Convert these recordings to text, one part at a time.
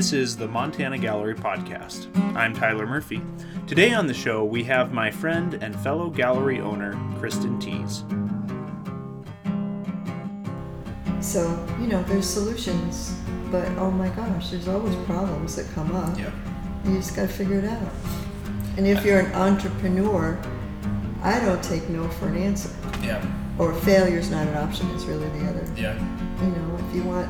This is the Montana Gallery Podcast. I'm Tyler Murphy. Today on the show, we have my friend and fellow gallery owner, Kristen Thies. So, you know, there's solutions, but oh my gosh, there's always problems that come up. Yeah. You just got to figure it out. And if you're an entrepreneur, I don't take no for an answer. Yeah. Or failure's not an option, it's really the other. Yeah. You know, if you want,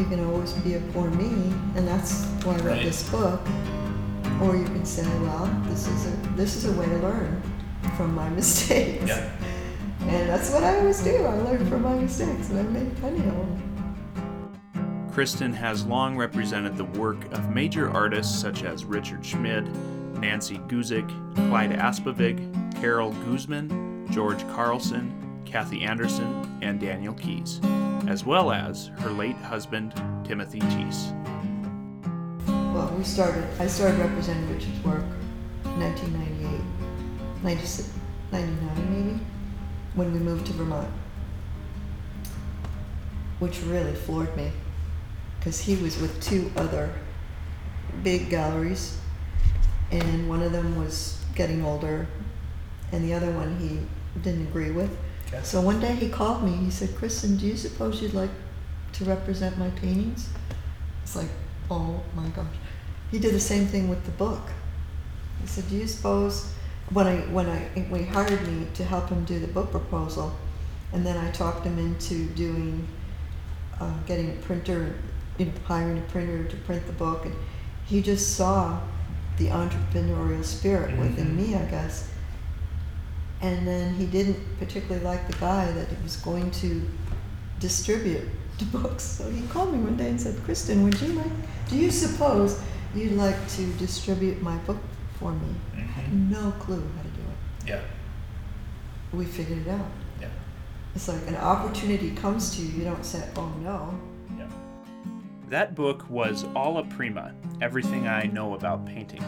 you can always be a poor me, and that's why I wrote Right. this book. Or you can say, well, this is a this is a way to learn from my mistakes. Yeah. And that's what I always do. I learn from my mistakes, and I make plenty of them. Kristen has long represented the work of major artists such as Richard Schmid, Nancy Guzik, Clyde Aspevig, Carol Guzman, George Carlson, Kathy Anderson, and Daniel Keys, as well as her late husband, Timothy Thies. Well, we started, I started representing Richard's work in 1998, 96, 99 maybe, when we moved to Vermont. Which really floored me, because he was with two other big galleries, and one of them was getting older, and the other one he didn't agree with. Okay. So one day he called me, he said, Kristen, do you suppose you'd like to represent my paintings? It's like, oh my gosh. He did the same thing with the book. He said, "Do you suppose when I when I when he hired me to help him do the book proposal, and then I talked him into doing uh, getting a printer, you know, hiring a printer to print the book, and he just saw the entrepreneurial spirit within Mhm. me, I guess. And then he didn't particularly like the guy that he was going to distribute the books. So he called me one day and said, Kristen, would you like, do you suppose you'd like to distribute my book for me? I had mm-hmm. no clue how to do it. Yeah. We figured it out. Yeah. It's like an opportunity comes to you, you don't say, oh no. Yeah. That book was Alla Prima Everything I Know About Painting.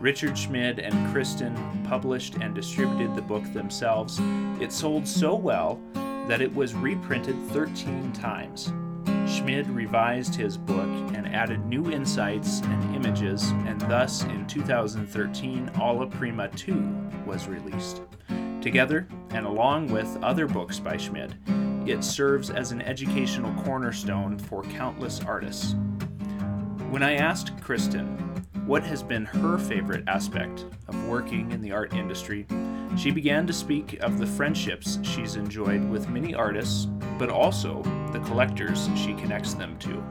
Richard Schmid and Kristen published and distributed the book themselves. It sold so well that it was reprinted 13 times. Schmid revised his book and added new insights and images, and thus in 2013, Alla Prima 2 was released. Together, and along with other books by Schmid, it serves as an educational cornerstone for countless artists. When I asked Kristen what has been her favorite aspect of working in the art industry, she began to speak of the friendships she's enjoyed with many artists, but also the collectors she connects them to.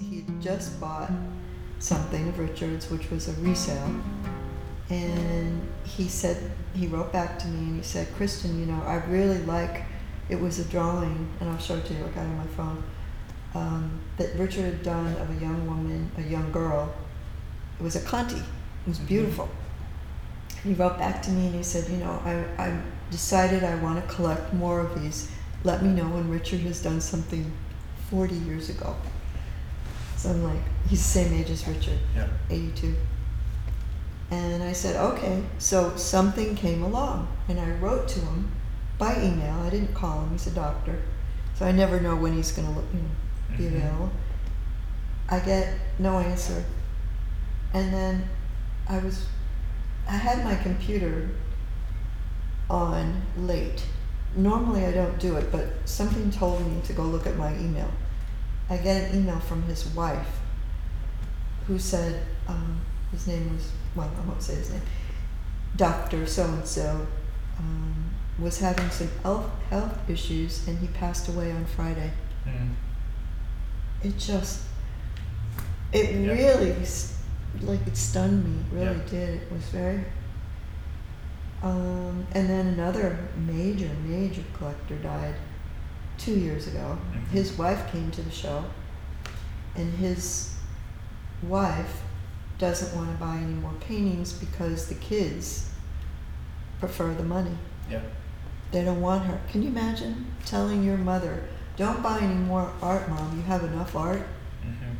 He just bought something of Richard's, which was a resale. And he said, he wrote back to me and he said, Kristen, you know, I really like, it was a drawing, and I'll show it to you, I got it on my phone, um, that Richard had done of a young woman, a young girl. It was a Conté. It was Mhm. beautiful. He wrote back to me and he said, you know, I, I decided I want to collect more of these. Let me know when Richard has done something 40 years ago. So I'm like, he's the same age as Richard, Yeah. 82. And I said, okay. So something came along, and I wrote to him by email. I didn't call him. He's a doctor, so I never know when he's going to you know, be Mhm. available. I get no answer, and then I was, I had my computer on late. Normally I don't do it, but something told me to go look at my email. I get an email from his wife who said, um, his name was, well, I won't say his name, Dr. So and so was having some health, health issues and he passed away on Friday. It just, it Yeah. really, s- like, it stunned me, it really Yeah. did. It was very. Um, and then another major, major collector died two years ago. Mhm. His wife came to the show, and his wife doesn't want to buy any more paintings because the kids prefer the money. Yeah. They don't want her. Can you imagine telling your mother, don't buy any more art, mom, you have enough art? Mm-hmm.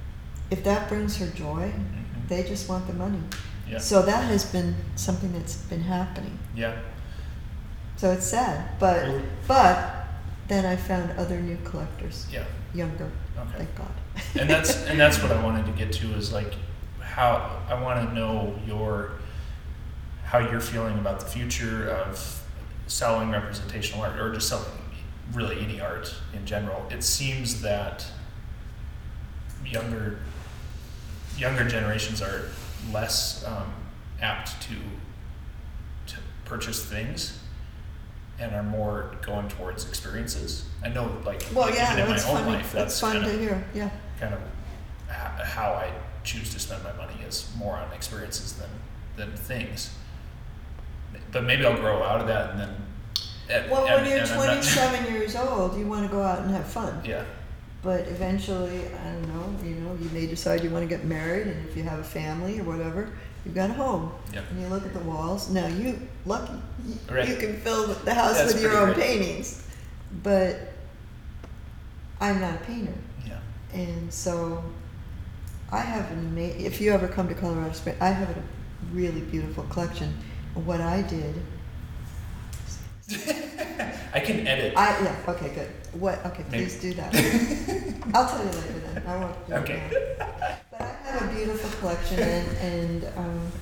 If that brings her joy, Mm-hmm. they just want the money. Yeah. So that has been something that's been happening. Yeah. So it's sad, but but then I found other new collectors, Yeah. younger, Okay. thank God. and that's and that's what I wanted to get to is like how I want to know your how you're feeling about the future of selling representational art or just selling really any art in general. It seems that younger younger generations are less um, apt to to purchase things and are more going towards experiences. I know, like, Well, like yeah, even in my own funny. life, That's fun kind to of hear, yeah. kind of how I choose to spend my money is more on experiences than than things. But maybe I'll grow out of that and then. And- Well, when and- you're and I'm not- twenty-seven years old, you wanna go out and have fun. yeah, But eventually, I don't know, you know, you may decide you want to get married, and if you have a family or whatever, you've got a home. Yep. And you look at the walls. Now, you lucky, you, Right. you can fill the house That's with your pretty own great. paintings. But I'm not a painter, yeah, and so I have an ama- If you ever come to Colorado Springs, I have a really beautiful collection. What I did, I can edit. I yeah, okay, good. What? Okay, Maybe. please do that. I'll tell you later then. I won't. do it Okay. now. But I have a beautiful collection, and, and um,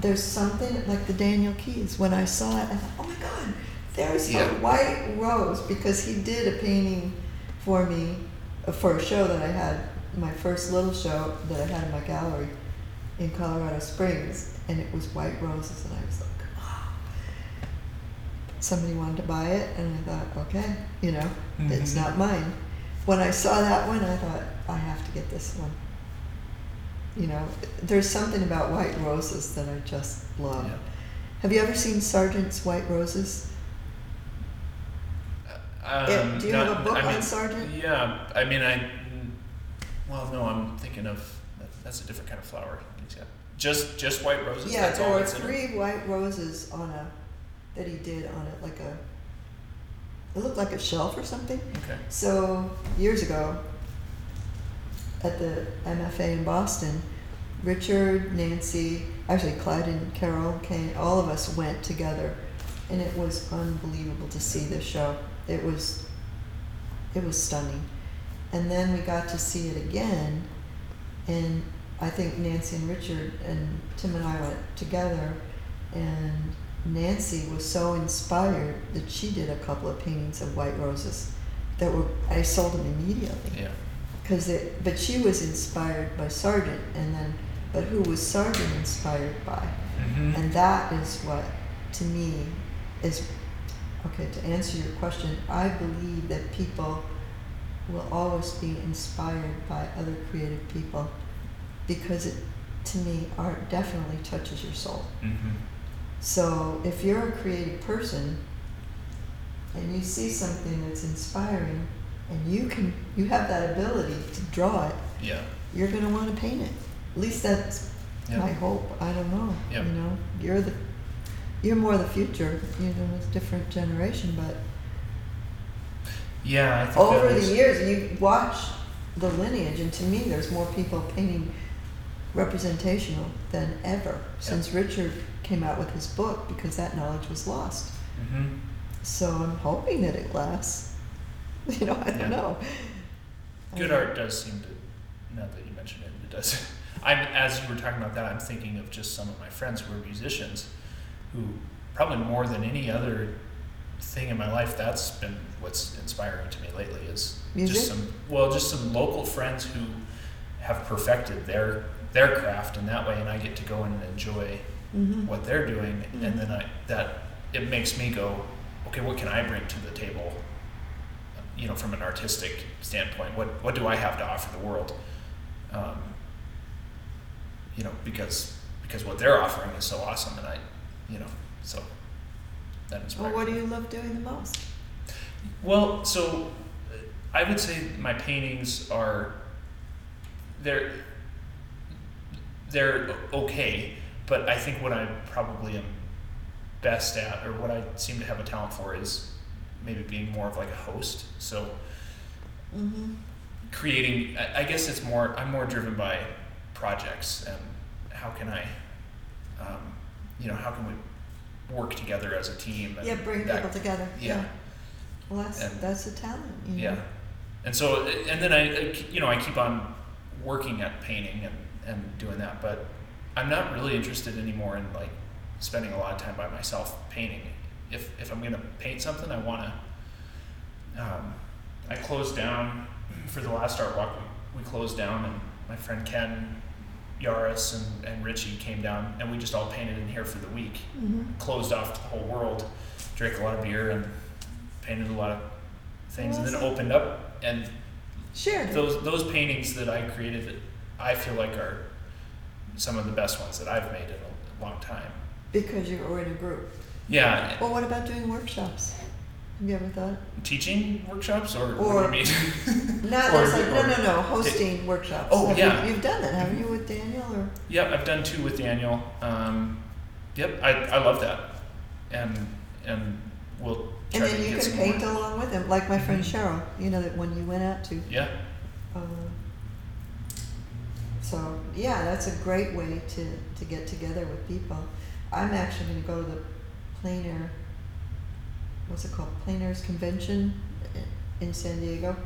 there's something like the Daniel Keys. When I saw it, I thought, oh my God, there's Yeah. a white rose because he did a painting for me uh, for a show that I had, my first little show that I had in my gallery in Colorado Springs, and it was white roses, and I was. Somebody wanted to buy it, and I thought, okay, you know, it's Mhm. not mine. When I saw that one, I thought, I have to get this one. You know, there's something about white roses that I just love. Yeah. Have you ever seen Sargent's White Roses? Yeah, Um, do you not- have a book I on Sargent? Yeah, I mean, I. Well, no, I'm thinking of that's a different kind of flower. Just just white roses. Yeah, there all were that's in it? three white roses on a that he did on it, like a. It looked like a shelf or something. Okay. So years ago, at the MFA in Boston, Richard, Nancy, actually Clyde and Carol came. All of us went together, and it was unbelievable to see this show. It was, it was stunning, and then we got to see it again, and I think Nancy and Richard and Tim and I went together, and Nancy was so inspired that she did a couple of paintings of white roses that were I sold them immediately Yeah. because it but she was inspired by Sargent and then but who was Sargent inspired by Mm-hmm. and that is what to me is okay to answer your question I believe that people will always be inspired by other creative people because it to me art definitely touches your soul mm-hmm. So if you're a creative person and you see something that's inspiring and you can you have that ability to draw it, Yeah. you're going to want to paint it. At least that's Yeah. my hope. I don't know. Yep. You know, you're the you're more the future. You know, it's a different generation, but Yeah, I think over the years you watch the lineage and to me there's more people painting representational than ever since Richard came out with his book because that knowledge was lost. Mhm. So I'm hoping that it lasts. You know, I don't Yeah. know. Good I- art does seem to. Now that you mention it, it does. I'm as you were talking about that, I'm thinking of just some of my friends who are musicians, who probably more than any other thing in my life, that's been what's inspiring to me lately. Is Music? just some well, just some local friends who have perfected their their craft in that way, and I get to go in and enjoy Mhm. what they're doing, Mhm. and then I that it makes me go, okay, what can I bring to the table? You know, from an artistic standpoint, what what do I have to offer the world? Um, you know, because because what they're offering is so awesome, and I, you know, so that inspires. Well, what do you love doing the most? Well, so I would say my paintings are they're they're okay, but I think what I probably am best at, or what I seem to have a talent for, is maybe being more of like a host. So Mm-hmm. creating, I, I guess it's more. I'm more driven by projects and how can I, um, you know, how can we work together as a team? And Yeah, bring that people together. yeah. Well, that's And- that's a talent. You know? Yeah, and so and then I I- you know I keep on working at painting and and doing that, but I'm not really interested anymore in like spending a lot of time by myself painting. If if I'm gonna paint something, I wanna. Um, I closed down for the last art walk. We, we closed down, and my friend Ken Yaris and, and Richie came down, and we just all painted in here for the week. Mhm. Closed off to the whole world, drank a lot of beer, and painted a lot of things, and then opened up. And Sure. those those paintings that I created, I feel like are some of the best ones that I've made in a long time. Because you were in a group. Yeah, Well, what about doing workshops? Have you ever thought? teaching workshops or, Or- what do you mean? No, Or- like no, no, no, hosting workshops. Oh, Have yeah. You, you've done that, haven't you, with Daniel or? Yep, I've done two with Daniel. Um, yep, I, I love that, and and we'll And then you can paint more. along with him, like my friend Mhm. Cheryl. You know that one you went out to. Yeah, Uh, so yeah, that's a great way to, to get together with people. I'm actually going to go to the plein air. What's it called? Plein air's convention in San Diego,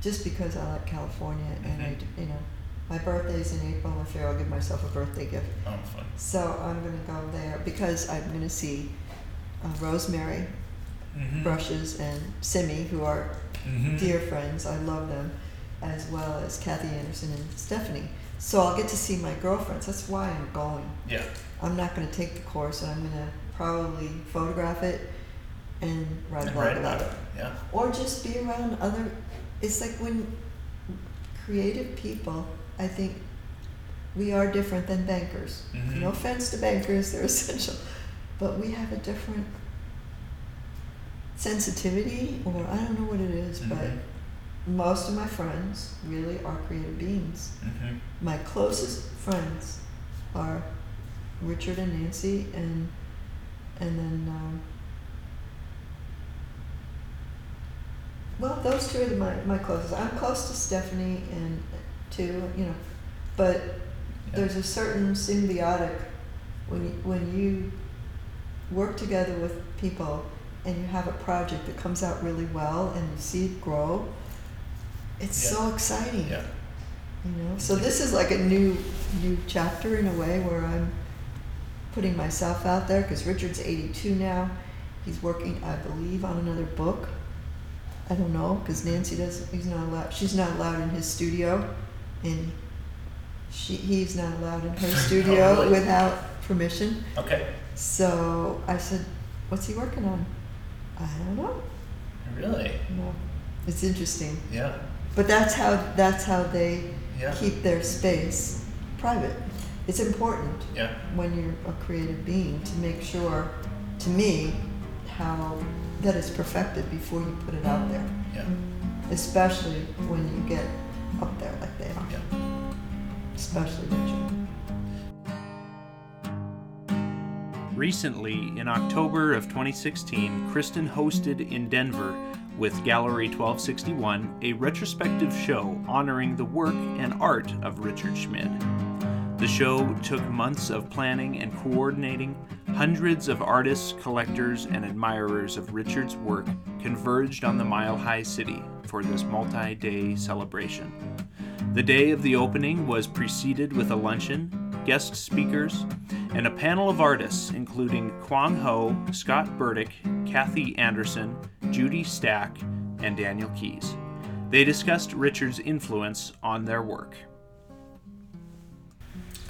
just because I like California and I, Mhm. d- you know, my birthday's in April. I figure I'll give myself a birthday gift. oh, fun. So I'm going to go there because I'm going to see uh, Rosemary Mm-hmm. Brushes and Simi, who are Mm-hmm. dear friends. I love them, as well as Kathy Anderson and Stephanie. So I'll get to see my girlfriends. That's why I'm going. Yeah, I'm not going to take the course, and I'm going to probably photograph it and write a blog about it. Yeah, or just be around other. It's like when creative people. I think we are different than bankers. Mhm. No offense to bankers; they're essential, but we have a different sensitivity, or I don't know what it is, but Mhm. Most of my friends really are creative beings. Mm-hmm. My closest friends are Richard and Nancy, and and then um, well, those two are my my closest. I'm close to Stephanie and too, you know, but there's a certain symbiotic when you, when you work together with people and you have a project that comes out really well and you see it grow. It's Yeah. so exciting. Yeah. You know, so this is like a new new chapter in a way where I'm putting myself out there because Richard's 82 now. He's working, I believe, on another book. I don't know because Nancy does. He's not allowed. She's not allowed in his studio, and she he's not allowed in her studio oh, really? without permission. Okay. So I said, "What's he working on?" I don't know. Really? No, it's interesting. Yeah. But that's how that's how they Yeah. keep their space private. It's important Yeah. when you're a creative being to make sure, to me, how that is perfected before you put it out there. Yeah. Especially when you get up there like they are. Yeah. Especially Richard. Recently, in October of 2016, Kristen hosted in Denver with Gallery 1261 a retrospective show honoring the work and art of Richard Schmid. The show took months of planning and coordinating. Hundreds of artists, collectors, and admirers of Richard's work converged on the Mile High City for this multi day celebration. The day of the opening was preceded with a luncheon, guest speakers, and a panel of artists including Quang Ho, Scott Burdick, Kathy Anderson, Judy Stack, and Daniel Keys. They discussed Richard's influence on their work.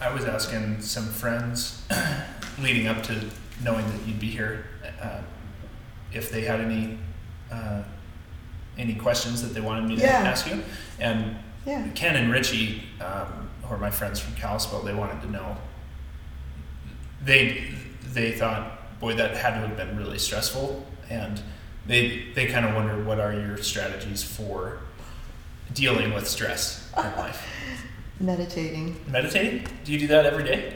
I was asking some friends leading up to knowing that you'd be here uh, if they had any uh, any questions that they wanted me to Yeah. ask you, and Yeah. Ken and Richie, um, who are my friends from Kalispell, they wanted to know. They they thought, boy, that had to have been really stressful, and they they kind of wonder what are your strategies for dealing with stress in life. Meditating. Meditating? Do you do that every day?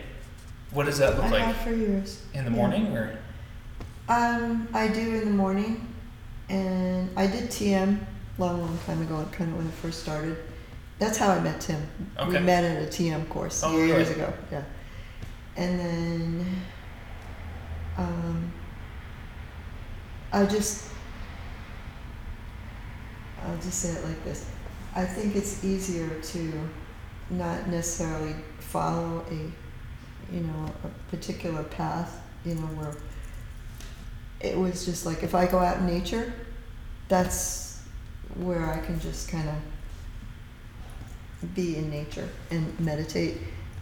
What does that look like? I like have for years. in the yeah. morning or? Um, I do in the morning, and I did TM long, long time ago, kind of when it first started. That's how I met Tim. Okay. We met at a TM course Oh, years really? ago. Yeah, and then um, I just I'll just say it like this. I think it's easier to not necessarily follow a, you know, a particular path, you know, where it was just like if I go out in nature, that's where I can just kind of be in nature and meditate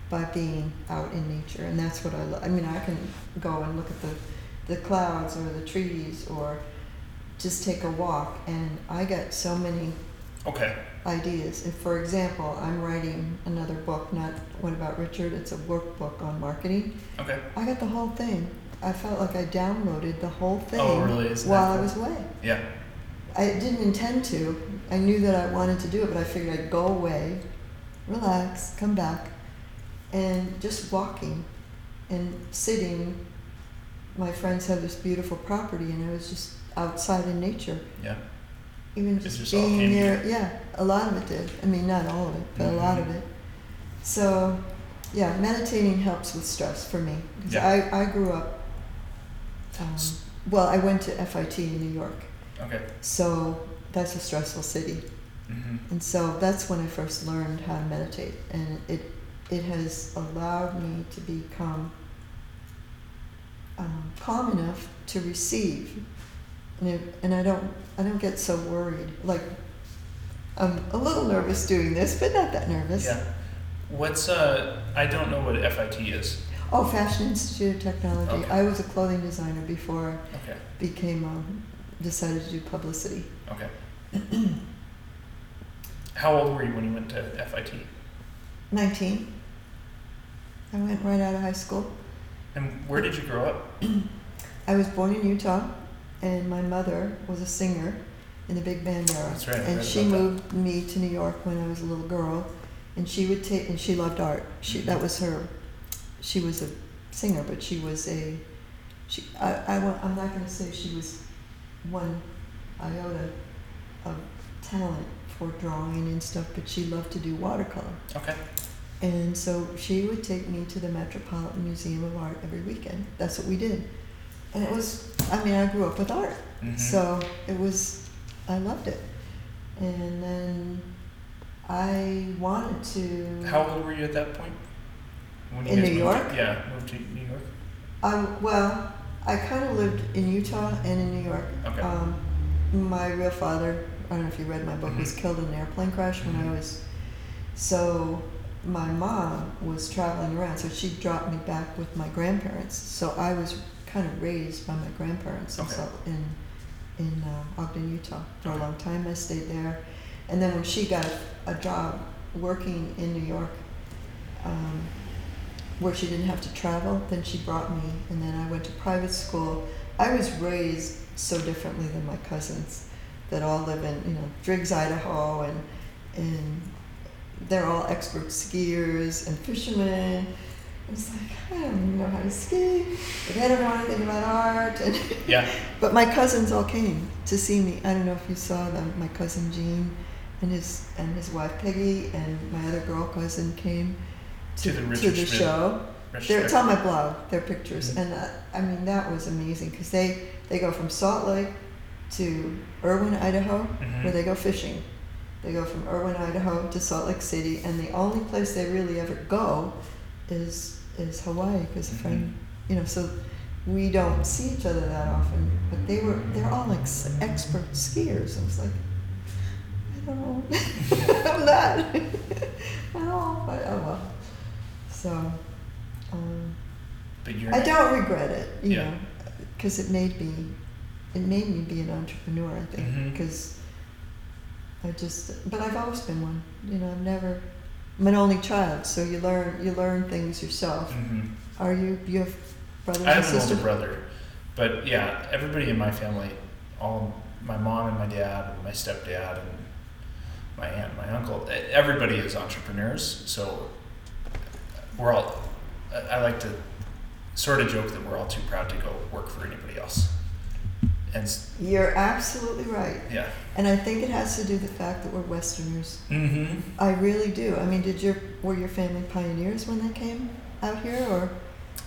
by being out in nature. And that's what I love. I mean, I can go and look at the, the clouds or the trees or just take a walk, and I got so many Okay. ideas. If, for example, I'm writing another book, not What About Richard, it's a workbook on marketing. Okay. I got the whole thing. I felt like I downloaded the whole oh, thing Oh, really? Isn't that while I cool? was away. Yeah. I didn't intend to. I knew that I wanted to do it, but I figured I'd go away, relax, come back, and just walking and sitting. My friends have this beautiful property, and I was just outside in nature. Yeah. Even It just, just all being came there, yeah, a lot of it did. I mean, not all of it, but a lot of Mhm. it. So, yeah, meditating helps with stress for me. 'Cause Yeah. I, I grew up, um, S- well, I went to FIT in New York, Okay. so that's a stressful city. hmm And so that's when I first learned how to meditate, and it it has allowed me to become um, calm enough to receive, and, it, and I don't I don't get so worried. Like I'm a little nervous doing this, but not that nervous. Yeah. What's uh? I don't know what FIT is. Oh, Fashion Institute of Technology. Okay. I was a clothing designer before I Okay. became um, decided to do publicity. Okay. How old were you when you went to FIT? Nineteen. I went right out of high school. And where did you grow up? I was born in Utah, and my mother was a singer in the big band era. That's right, I And she about that. moved me to New York when I was a little girl, and she would take and she loved art. She that mm-hmm. was her. She was a singer, but she was a. She I I I'm not going to say she was one iota of talent for drawing and stuff, but she loved to do watercolor. Okay. And so she would take me to the Metropolitan Museum of Art every weekend. That's what we did. And it was, I mean, I grew up with art. Mhm. So it was, I loved it. And then I wanted to. How old were you at that point? When In New York? To, yeah, moved to New York. I, well, I kind of lived in Utah and in New York. Okay. Um, my real father, I don't know if you read my book, was Mhm. killed in an airplane crash when I Mhm. was. So my mom was traveling around, so she dropped me back with my grandparents. So I was kind of raised by my grandparents in Okay. In in uh, Ogden, Utah, for a long time. I stayed there, and then when she got a job working in New York, um, where she didn't have to travel, then she brought me, and then I went to private school. I was raised so differently than my cousins, that all live in you know Driggs, Idaho, and and they're all expert skiers and fishermen. It's like I don't even know how to ski. But I don't know anything about art, and Yeah. but my cousins all came to see me. I don't know if you saw them. My cousin Gene and his and his wife Peggy and my other girl cousin came To to, the to the show. They're, it's on my blog. Their pictures, Mhm. and uh, I mean that was amazing because they they go from Salt Lake to Irwin, Idaho, Mhm. where they go fishing. They go from Irwin, Idaho to Salt Lake City, and the only place they really ever go is is Hawaii because a friend, you know. So we don't see each other that often, but they were they're all like expert skiers. I was like, I don't know, I'm not at all, but oh well. So. Um, But you're. I don't regret it, you Yeah. know, because it made me, it made me be an entrepreneur. I think because I just, but I've always been one. You know, I've never. I'm an only child, so you learn you learn things yourself. Mhm. Are you? You have brothers I and have an older brother, but yeah, everybody in my family, all my mom and my dad and my stepdad and my aunt, and my uncle, everybody is entrepreneurs. So we're all. I like to sort of joke that we're all too proud to go work for anybody else. And s- You're absolutely right, yeah. and I think it has to do with the fact that we're Westerners. Mm-hmm. I really do. I mean, did your were your family pioneers when they came out here, or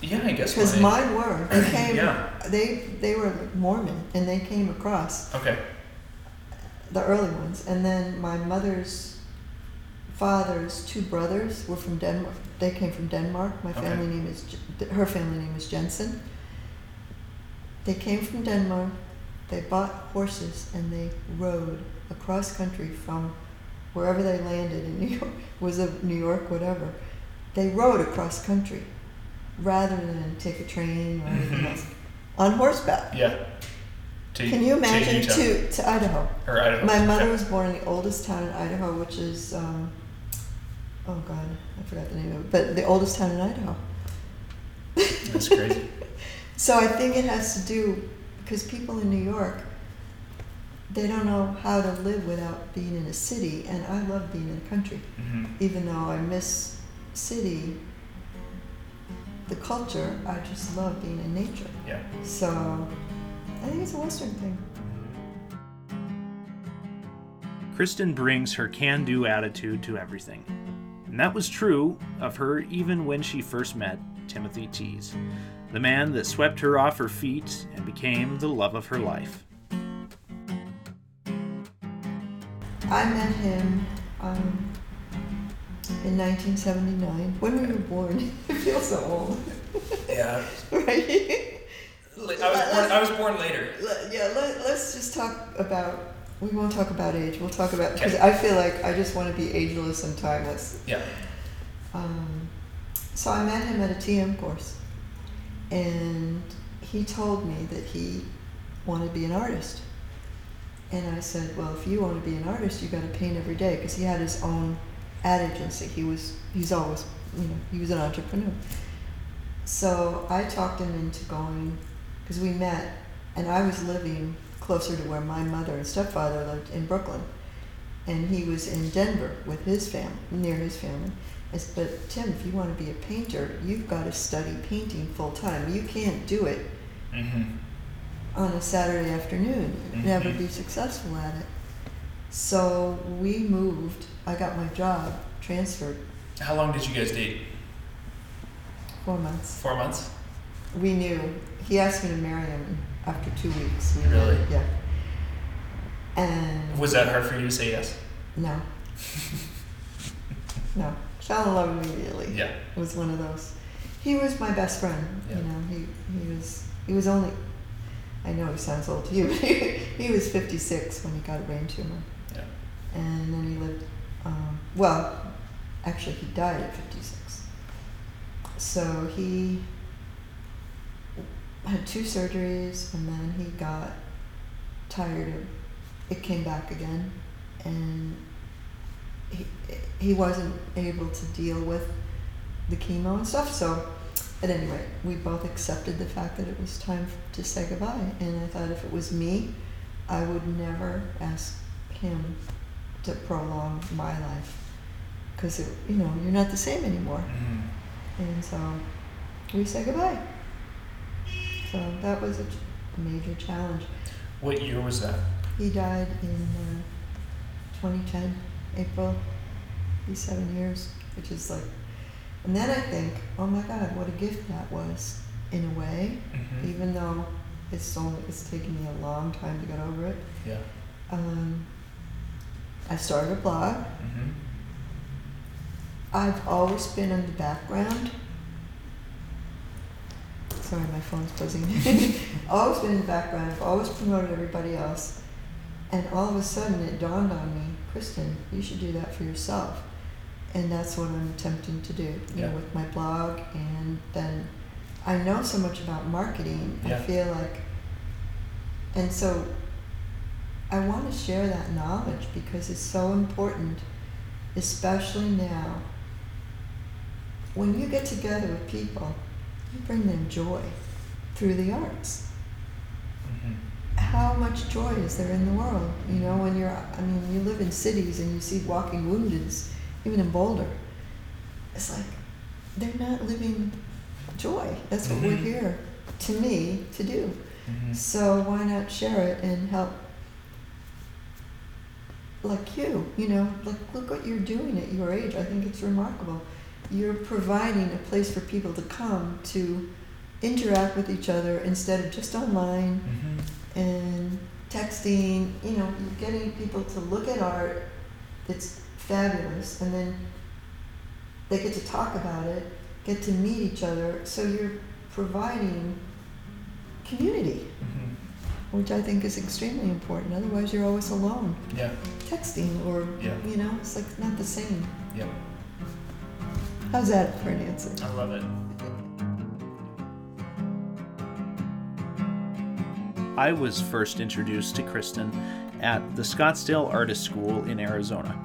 Yeah, I guess. because my- mine were? They came. Yeah. They they were Mormon, and they came across. Okay. the early ones. And then my mother's father's two brothers were from Denmark. They came from Denmark. My Okay. family name is J- her family name is Jensen. They came from Denmark. They bought horses and they rode across country from wherever they landed in New York. Was it New York, whatever? They rode across country rather than take a train or anything Mhm. else on horseback. Yeah. To, Can you imagine Utah. to, to Idaho? Or Idaho. My mother Okay. was born in the oldest town in Idaho, which is, um, oh God, I forgot the name of it, but the oldest town in Idaho. That's crazy. So I think it has to do because people in New York, they don't know how to live without being in a city, and I love being in the country. hmm Even though I miss city, the culture, I just love being in nature. Yeah. So I think it's a Western thing. Kristen brings her can do attitude to everything. And that was true of her even when she first met Timothy Thies, the man that swept her off her feet and became the love of her life. I met him um, in 1979. When were you born? I feel so old, Yeah. right? I was born, I was born later. Let- yeah, let, let's just talk about. We won't talk about age. We'll talk about because I feel like I just want to be ageless and timeless. Yeah. Um, so I met him at a TM course, and he told me that he wanted to be an artist. And I said, well, if you want to be an artist, you got to paint every day because he had his own ad agency. He was he's always you know he was an entrepreneur. So I talked him into going because we met, and I was living closer to where my mother and stepfather lived in Brooklyn, and he was in Denver with his family, near his family. I said, but Tim, if you want to be a painter, you've got to study painting full time. You can't do it Mm-hmm. on a Saturday afternoon. You'd Never be successful at it. So we moved. I got my job transferred How long did you guys date? four months. Four months? We knew. He asked me to marry him after two weeks. We Really? Yeah. And Was that hard for you to say yes? no. no. Fell in love immediately. Yeah. It was one of those. He was my best friend. Yeah. You know, he, he was he was only. I know he sounds old to you. but he was 56 when he got a brain tumor, Yeah. and then he lived. Um, well, actually, he died at 56. So he had two surgeries, and then he got tired of. It came back again, and he he wasn't able to deal with the chemo and stuff. So, at any rate, we both accepted the fact that it was time to say goodbye. And I thought if it was me, I would never ask him to prolong my life because you know you're not the same anymore. Mm-hmm. And so we said goodbye. So that was a major challenge. What year was that? He died in uh, 2010, April. He's seven years, which is like. And then I think, oh my God, what a gift that was, in a way. Mm-hmm. Even though it's only it's taken me a long time to get over it. Yeah. Um, I started a blog. Mm-hmm. I've always been in the background. Sorry, my phone's buzzing. always been in the background. I've always promoted everybody else. And all of a sudden it dawned on me, Kristen, you should do that for yourself. And that's what I'm attempting to do, you Yeah. know, with my blog. And then I know so much about marketing. I feel like, and so I want to share that knowledge because it's so important, especially now. When you get together with people, you bring them joy through the arts. Mm-hmm. How much joy is there in the world? You know, when you're, I mean, you live in cities and you see walking woundeds, even in Boulder. It's like they're not living joy. That's what we're Mhm. here, to me, to do. Mm-hmm. So why not share it and help like you, you know, like look what you're doing at your age. I think it's remarkable. You're providing a place for people to come to interact with each other instead of just online Mm-hmm. And texting, you know, getting people to look at art that's fabulous, and then they get to talk about it, get to meet each other, so you're providing community, hmm which I think is extremely important. Otherwise, you're always alone, Yeah. texting, or, Yeah. you know, it's like not the same. Yeah. How's that for an answer? I love it. I was first introduced to Kristen at the Scottsdale Artist School in Arizona.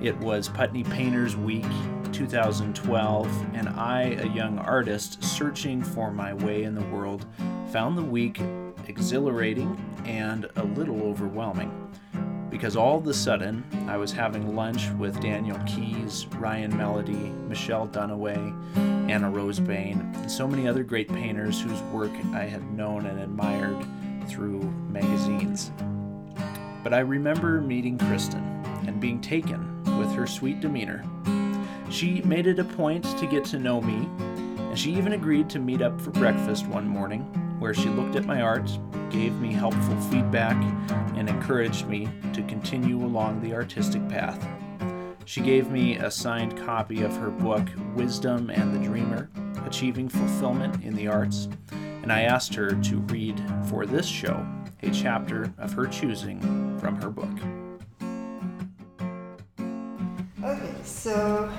It was Putney Painters Week 2012, and I, a young artist searching for my way in the world, found the week exhilarating and a little overwhelming. Because all of a sudden, I was having lunch with Daniel Keys, Ryan Melody, Michelle Dunaway, Anna Rose Bain, and so many other great painters whose work I had known and admired through magazines. But I remember meeting Kristen and being taken with her sweet demeanor. She made it a point to get to know me, and she even agreed to meet up for breakfast one morning, where she looked at my art, gave me helpful feedback, and encouraged me to continue along the artistic path. She gave me a signed copy of her book, Wisdom and the Dreamer Achieving Fulfillment in the Arts, and I asked her to read for this show a chapter of her choosing from her book. Okay, so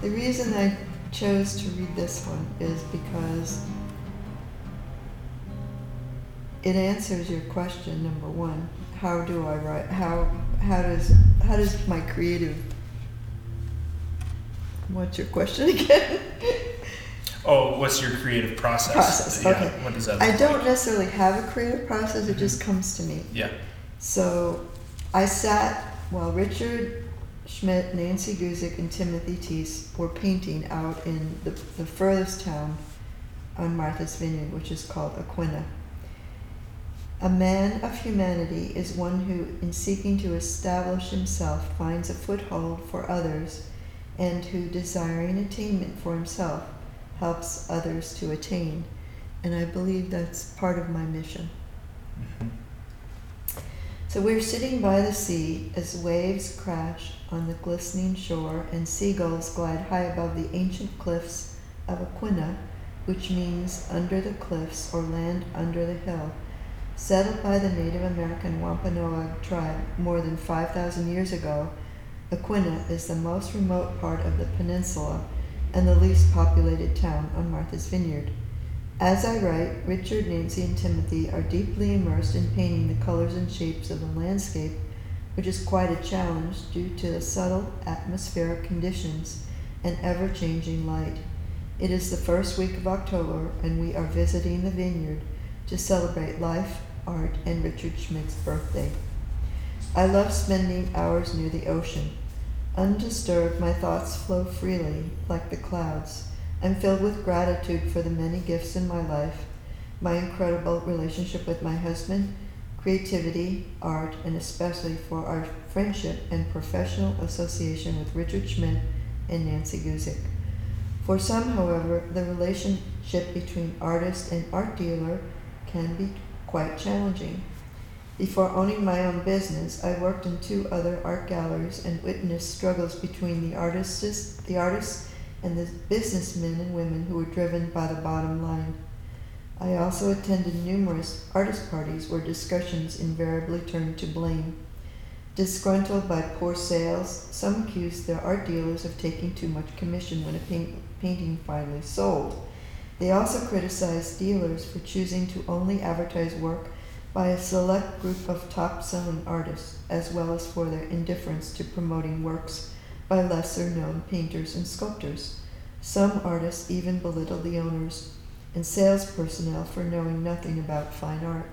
the reason I chose to read this one is because it answers your question number one. How do I write? How how does how does my creative What's your question again? Oh, what's your creative process? Process, Yeah, okay. What does that? I don't like? necessarily have a creative process, it just mm-hmm. comes to me. Yeah. So I sat while Richard Schmid, Nancy Guzik, and Timothy Thies were painting out in the, the furthest town on Martha's Vineyard, which is called Aquinnah. A man of humanity is one who, in seeking to establish himself, finds a foothold for others, and who, desiring attainment for himself, helps others to attain. And I believe that's part of my mission. Mhm. So we're sitting by the sea as waves crash on the glistening shore and seagulls glide high above the ancient cliffs of Aquinnah, which means under the cliffs or land under the hill. Settled by the Native American Wampanoag tribe more than 5,000 years ago, Aquinnah is the most remote part of the peninsula and the least populated town on Martha's Vineyard. As I write, Richard, Nancy, and Timothy are deeply immersed in painting the colors and shapes of the landscape, which is quite a challenge due to the subtle atmospheric conditions and ever changing light. It is the first week of October, and we are visiting the vineyard to celebrate life, art, and Richard Schmid's birthday. I love spending hours near the ocean. Undisturbed, my thoughts flow freely, like the clouds. I'm filled with gratitude for the many gifts in my life, my incredible relationship with my husband, creativity, art, and especially for our friendship and professional association with Richard Schmid and Nancy Guzik. For some, however, the relationship between artist and art dealer can be quite challenging. Before owning my own business, I worked in two other art galleries and witnessed struggles between the artists, the artists and the businessmen and women who were driven by the bottom line. I also attended numerous artist parties where discussions invariably turned to blame. Disgruntled by poor sales, some accused their art dealers of taking too much commission when a paint, painting finally sold. They also criticized dealers for choosing to only advertise work by a select group of top selling artists, as well as for their indifference to promoting works by lesser known painters and sculptors. Some artists even belittle the owners and sales personnel for knowing nothing about fine art.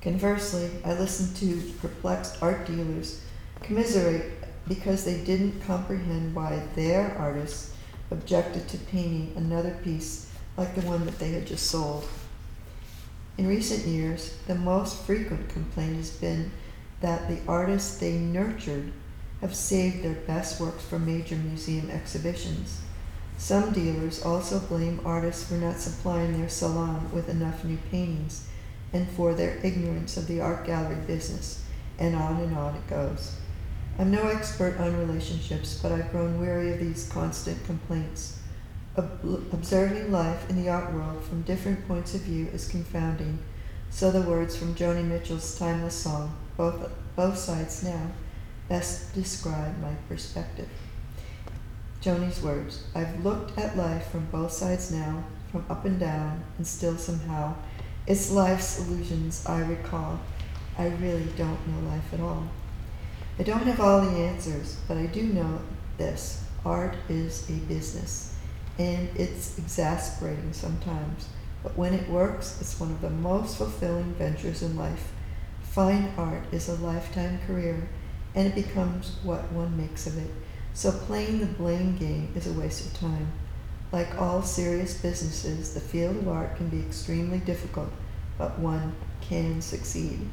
Conversely, I listened to perplexed art dealers commiserate because they didn't comprehend why their artists objected to painting another piece like the one that they had just sold. In recent years, the most frequent complaint has been that the artists they nurtured have saved their best works for major museum exhibitions. Some dealers also blame artists for not supplying their salon with enough new paintings and for their ignorance of the art gallery business, and on and on it goes. I'm no expert on relationships, but I've grown weary of these constant complaints. Ob- observing life in the art world from different points of view is confounding. So the words from Joni Mitchell's timeless song, both, both sides now, best describe my perspective. Joni's words I've looked at life from both sides now, from up and down, and still somehow, it's life's illusions I recall. I really don't know life at all. I don't have all the answers, but I do know this art is a business, and it's exasperating sometimes. But when it works, it's one of the most fulfilling ventures in life. Fine art is a lifetime career, and it becomes what one makes of it. So playing the blame game is a waste of time. Like all serious businesses, the field of art can be extremely difficult, but one can succeed.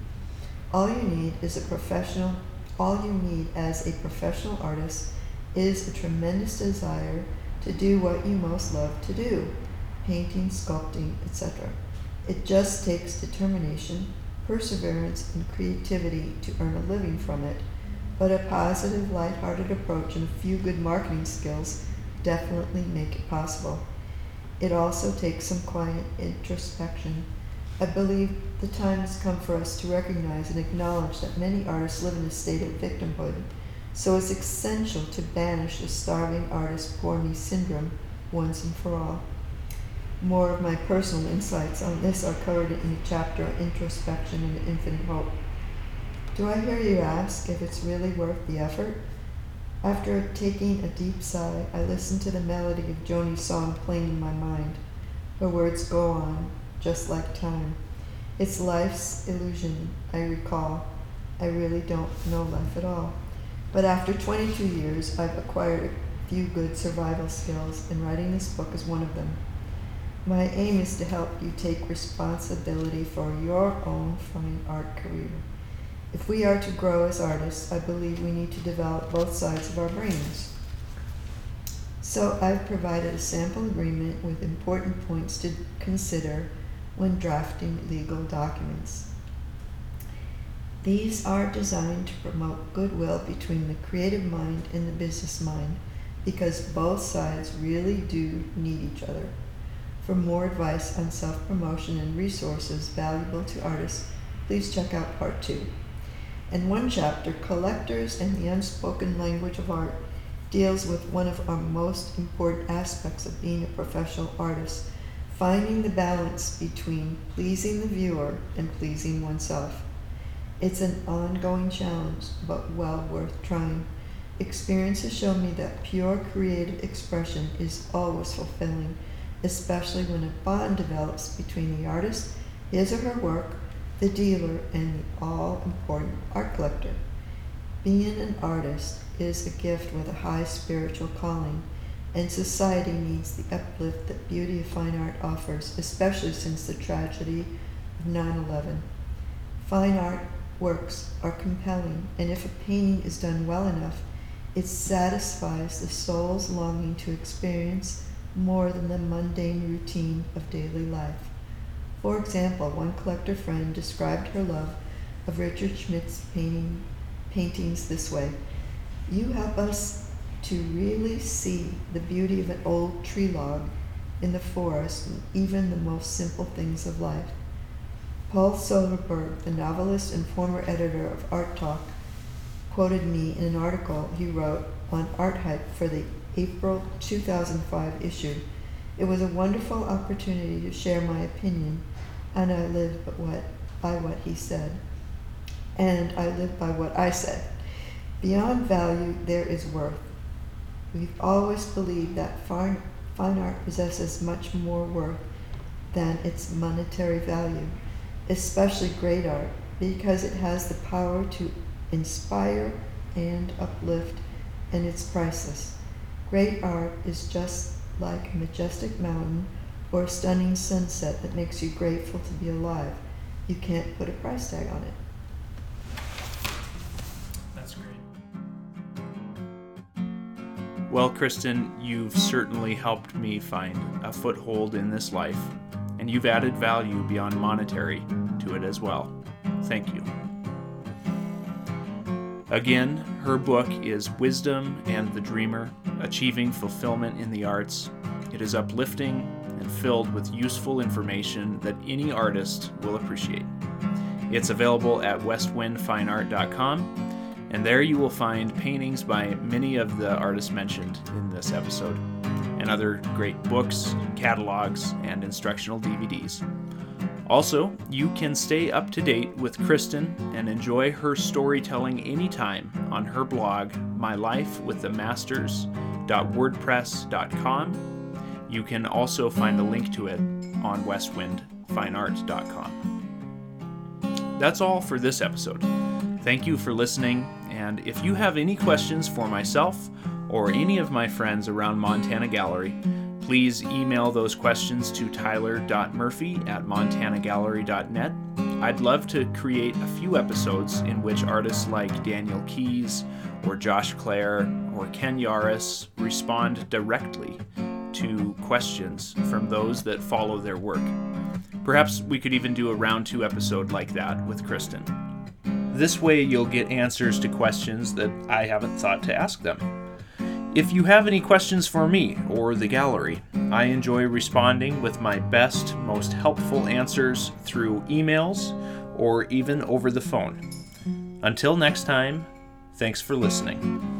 All you need is a professional all you need as a professional artist is a tremendous desire to do what you most love to do painting, sculpting, etc. It just takes determination, perseverance, and creativity to earn a living from it, but a positive, light-hearted approach and a few good marketing skills definitely make it possible. It also takes some quiet introspection I believe the time has come for us to recognize and acknowledge that many artists live in a state of victimhood, so it's essential to banish the starving artist poor me syndrome once and for all. More of my personal insights on this are covered in a chapter on introspection and infinite hope. Do I hear you ask if it's really worth the effort? After taking a deep sigh, I listen to the melody of Joni's song playing in my mind. Her words go on, just like time. It's life's illusion, I recall. I really don't know life at all. But after 22 years, I've acquired a few good survival skills, and writing this book is one of them. My aim is to help you take responsibility for your own fine art career. If we are to grow as artists, I believe we need to develop both sides of our brains. So I've provided a sample agreement with important points to consider when drafting legal documents. These are designed to promote goodwill between the creative mind and the business mind because both sides really do need each other. For more advice on self promotion and resources valuable to artists, please check out part two. And one chapter, Collectors and the Unspoken Language of Art, deals with one of our most important aspects of being a professional artist finding the balance between pleasing the viewer and pleasing oneself. It's an ongoing challenge, but well worth trying. Experience has shown me that pure creative expression is always fulfilling, especially when a bond develops between the artist, his or her work, the dealer, and the all important art collector. Being an artist is a gift with a high spiritual calling and society needs the uplift that beauty of fine art offers, especially since the tragedy of 9 11. Fine art works are compelling, and if a painting is done well enough, it satisfies the soul's longing to experience more than the mundane routine of daily life. For example, one collector friend described her love of Richard Schmid's painting, paintings this way You help us to really see the beauty of an old tree log in the forest and even the most simple things of life. Paul Soderberg, the novelist and former editor of Art Talk, quoted me in an article he wrote on Art Hype for the April 2005 issue. It was a wonderful opportunity to share my opinion, and I lived by what, by what he said. And I lived by what I said. Beyond value, there is worth. We've always believed that fine, fine art possesses much more worth than its monetary value, especially great art, because it has the power to inspire and uplift, and it's priceless. Great art is just like a majestic mountain or a stunning sunset that makes you grateful to be alive. You can't put a price tag on it. That's great. Well, Kristen, you've certainly helped me find a foothold in this life, and you've added value beyond monetary to it as well. Thank you. Again, her book is Wisdom and the Dreamer Achieving Fulfillment in the Arts. It is uplifting and filled with useful information that any artist will appreciate. It's available at westwindfineart.com, and there you will find paintings by many of the artists mentioned in this episode, and other great books, catalogs, and instructional DVDs. Also, you can stay up to date with Kristen and enjoy her storytelling anytime on her blog, mylifewiththemasters.wordpress.com. You can also find a link to it on westwindfineart.com. That's all for this episode. Thank you for listening, and if you have any questions for myself or any of my friends around Montana Gallery, Please email those questions to tyler.murphy at montanagallery.net. I'd love to create a few episodes in which artists like Daniel Keys or Josh Clare or Ken Yaris respond directly to questions from those that follow their work. Perhaps we could even do a round two episode like that with Kristen. This way, you'll get answers to questions that I haven't thought to ask them. If you have any questions for me or the gallery, I enjoy responding with my best, most helpful answers through emails or even over the phone. Until next time, thanks for listening.